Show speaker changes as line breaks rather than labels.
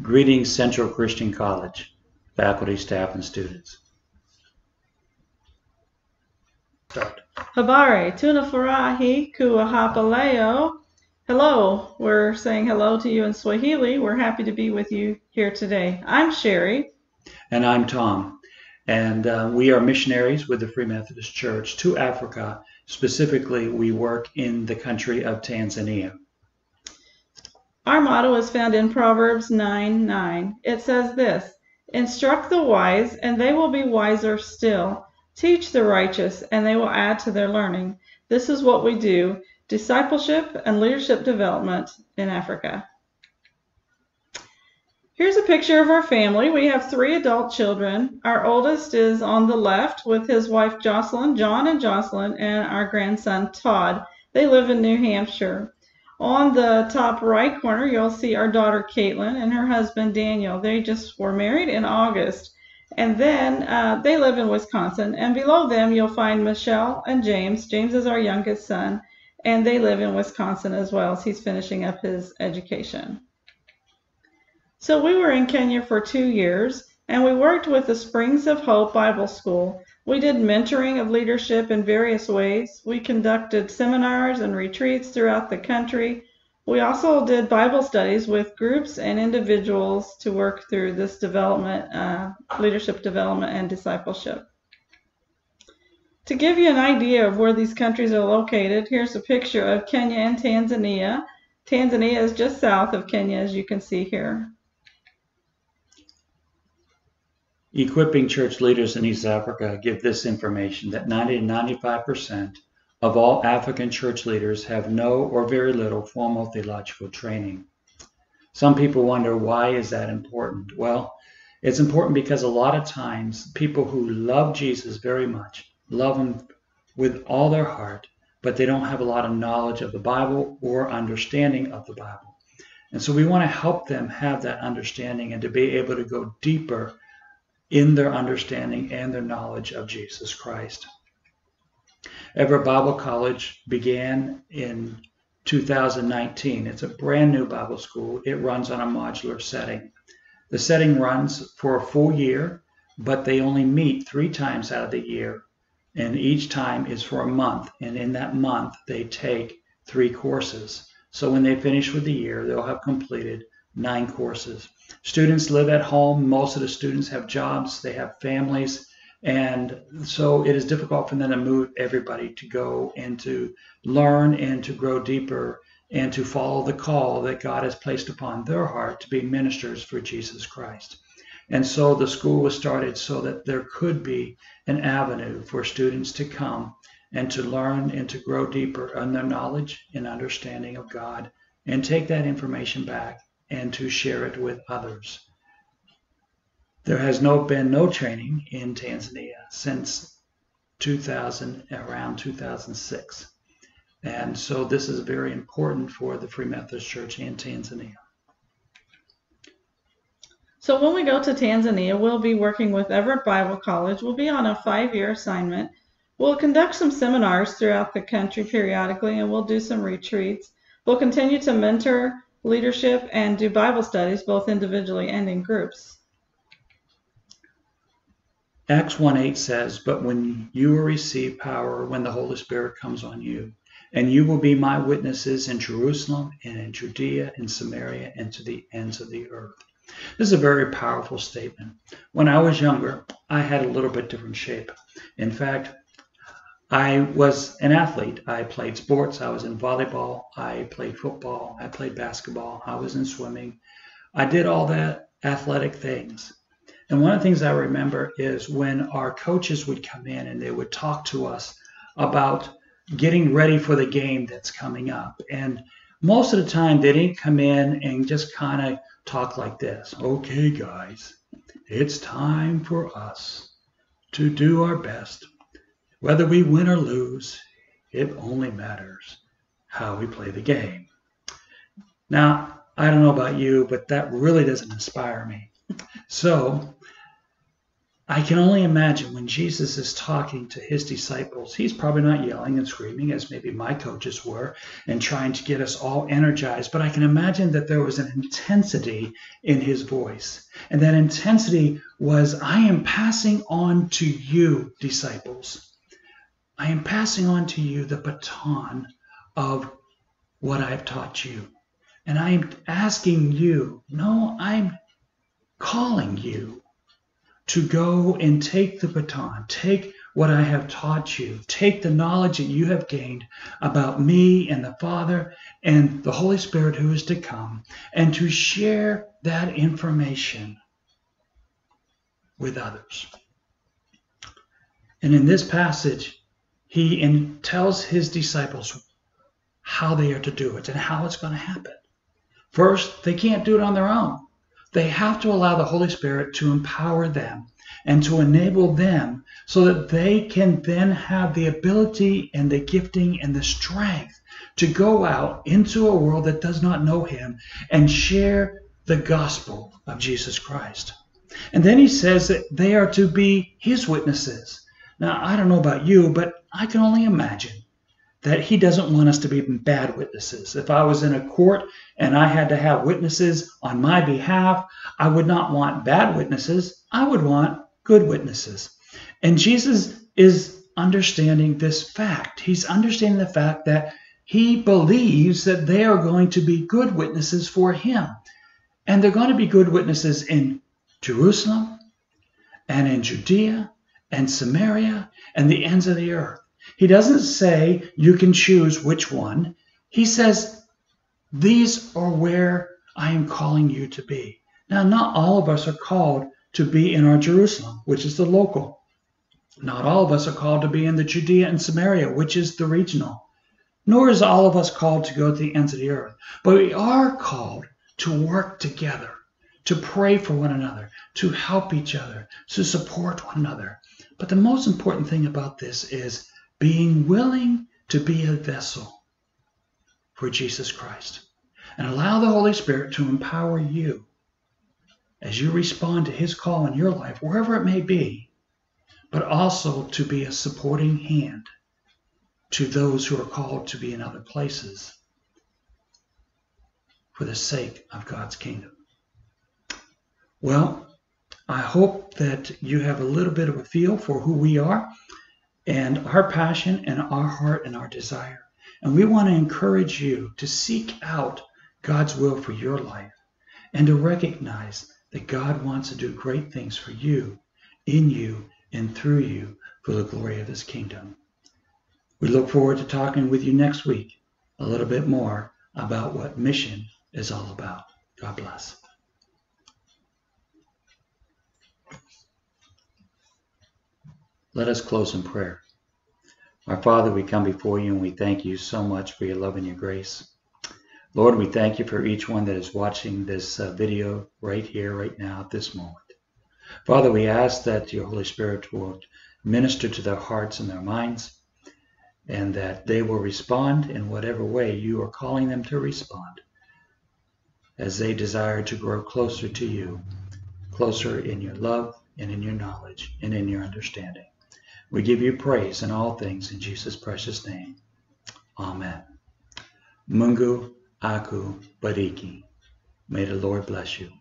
Greetings Central Christian College, faculty, staff, and students.
Start. Habari, tuna farahi kuahapaleo. Hello, we're saying hello to you in Swahili. We're happy to be with you here today. I'm Sherry.
And I'm Tom. And uh, we are missionaries with the Free Methodist Church to Africa. Specifically, we work in the country of Tanzania.
Our motto is found in Proverbs 9 9. It says this Instruct the wise, and they will be wiser still. Teach the righteous, and they will add to their learning. This is what we do discipleship and leadership development in Africa. Here's a picture of our family. We have three adult children. Our oldest is on the left with his wife Jocelyn, John and Jocelyn, and our grandson Todd. They live in New Hampshire. On the top right corner, you'll see our daughter Caitlin and her husband Daniel. They just were married in August. And then uh, they live in Wisconsin. And below them, you'll find Michelle and James. James is our youngest son, and they live in Wisconsin as well as he's finishing up his education. So we were in Kenya for two years, and we worked with the Springs of Hope Bible School. We did mentoring of leadership in various ways. We conducted seminars and retreats throughout the country. We also did Bible studies with groups and individuals to work through this development, uh, leadership development, and discipleship. To give you an idea of where these countries are located, here's a picture of Kenya and Tanzania. Tanzania is just south of Kenya, as you can see here.
Equipping church leaders in East Africa give this information that 90 to 95% of all African church leaders have no or very little formal theological training. Some people wonder why is that important? Well, it's important because a lot of times people who love Jesus very much love him with all their heart, but they don't have a lot of knowledge of the Bible or understanding of the Bible. And so we want to help them have that understanding and to be able to go deeper in their understanding and their knowledge of Jesus Christ. Everett Bible College began in 2019. It's a brand new Bible school. It runs on a modular setting. The setting runs for a full year, but they only meet three times out of the year, and each time is for a month. And in that month, they take three courses. So when they finish with the year, they'll have completed nine courses. Students live at home. Most of the students have jobs, they have families. And so it is difficult for them to move everybody to go and to learn and to grow deeper and to follow the call that God has placed upon their heart to be ministers for Jesus Christ. And so the school was started so that there could be an avenue for students to come and to learn and to grow deeper in their knowledge and understanding of God and take that information back and to share it with others. There has no been no training in Tanzania since 2000, around 2006. And so this is very important for the Free Methodist Church in Tanzania.
So when we go to Tanzania, we'll be working with Everett Bible College. We'll be on a five-year assignment. We'll conduct some seminars throughout the country periodically, and we'll do some retreats. We'll continue to mentor leadership, and do Bible studies both individually and in groups.
Acts 1 8 says, But when you will receive power when the Holy Spirit comes on you, and you will be my witnesses in Jerusalem and in Judea and Samaria and to the ends of the earth. This is a very powerful statement. When I was younger, I had a little bit different shape. In fact, I was an athlete. I played sports. I was in volleyball. I played football. I played basketball. I was in swimming. I did all that athletic things. And one of the things I remember is when our coaches would come in and they would talk to us about getting ready for the game that's coming up. And most of the time, they didn't come in and just kind of talk like this Okay, guys, it's time for us to do our best whether we win or lose, it only matters how we play the game. Now, I don't know about you, but that really doesn't inspire me. So, I can only imagine when Jesus is talking to his disciples, he's probably not yelling and screaming as maybe my coaches were and trying to get us all energized, but I can imagine that there was an intensity in his voice. And that intensity was, I am passing on to you, disciples. I am passing on to you the baton of what I've taught you. And I am asking you, no, I'm calling you to go and take the baton, take what I have taught you, take the knowledge that you have gained about me and the Father and the Holy Spirit who is to come, and to share that information with others. And in this passage, he in, tells his disciples how they are to do it and how it's going to happen. First, they can't do it on their own. They have to allow the Holy Spirit to empower them and to enable them so that they can then have the ability and the gifting and the strength to go out into a world that does not know Him and share the gospel of Jesus Christ. And then he says that they are to be His witnesses. Now, I don't know about you, but I can only imagine that he doesn't want us to be bad witnesses. If I was in a court and I had to have witnesses on my behalf, I would not want bad witnesses. I would want good witnesses. And Jesus is understanding this fact. He's understanding the fact that he believes that they are going to be good witnesses for him. And they're going to be good witnesses in Jerusalem and in Judea and Samaria and the ends of the earth. He doesn't say you can choose which one. He says, These are where I am calling you to be. Now, not all of us are called to be in our Jerusalem, which is the local. Not all of us are called to be in the Judea and Samaria, which is the regional. Nor is all of us called to go to the ends of the earth. But we are called to work together, to pray for one another, to help each other, to support one another. But the most important thing about this is being willing to be a vessel for Jesus Christ and allow the Holy Spirit to empower you as you respond to his call in your life, wherever it may be, but also to be a supporting hand to those who are called to be in other places for the sake of God's kingdom. Well, I hope that you have a little bit of a feel for who we are and our passion and our heart and our desire. And we want to encourage you to seek out God's will for your life and to recognize that God wants to do great things for you, in you, and through you for the glory of his kingdom. We look forward to talking with you next week a little bit more about what mission is all about. God bless. Let us close in prayer. Our Father, we come before you and we thank you so much for your love and your grace. Lord, we thank you for each one that is watching this uh, video right here, right now, at this moment. Father, we ask that your Holy Spirit will minister to their hearts and their minds, and that they will respond in whatever way you are calling them to respond as they desire to grow closer to you, closer in your love and in your knowledge and in your understanding. We give you praise in all things in Jesus' precious name. Amen. Mungu aku bariki. May the Lord bless you.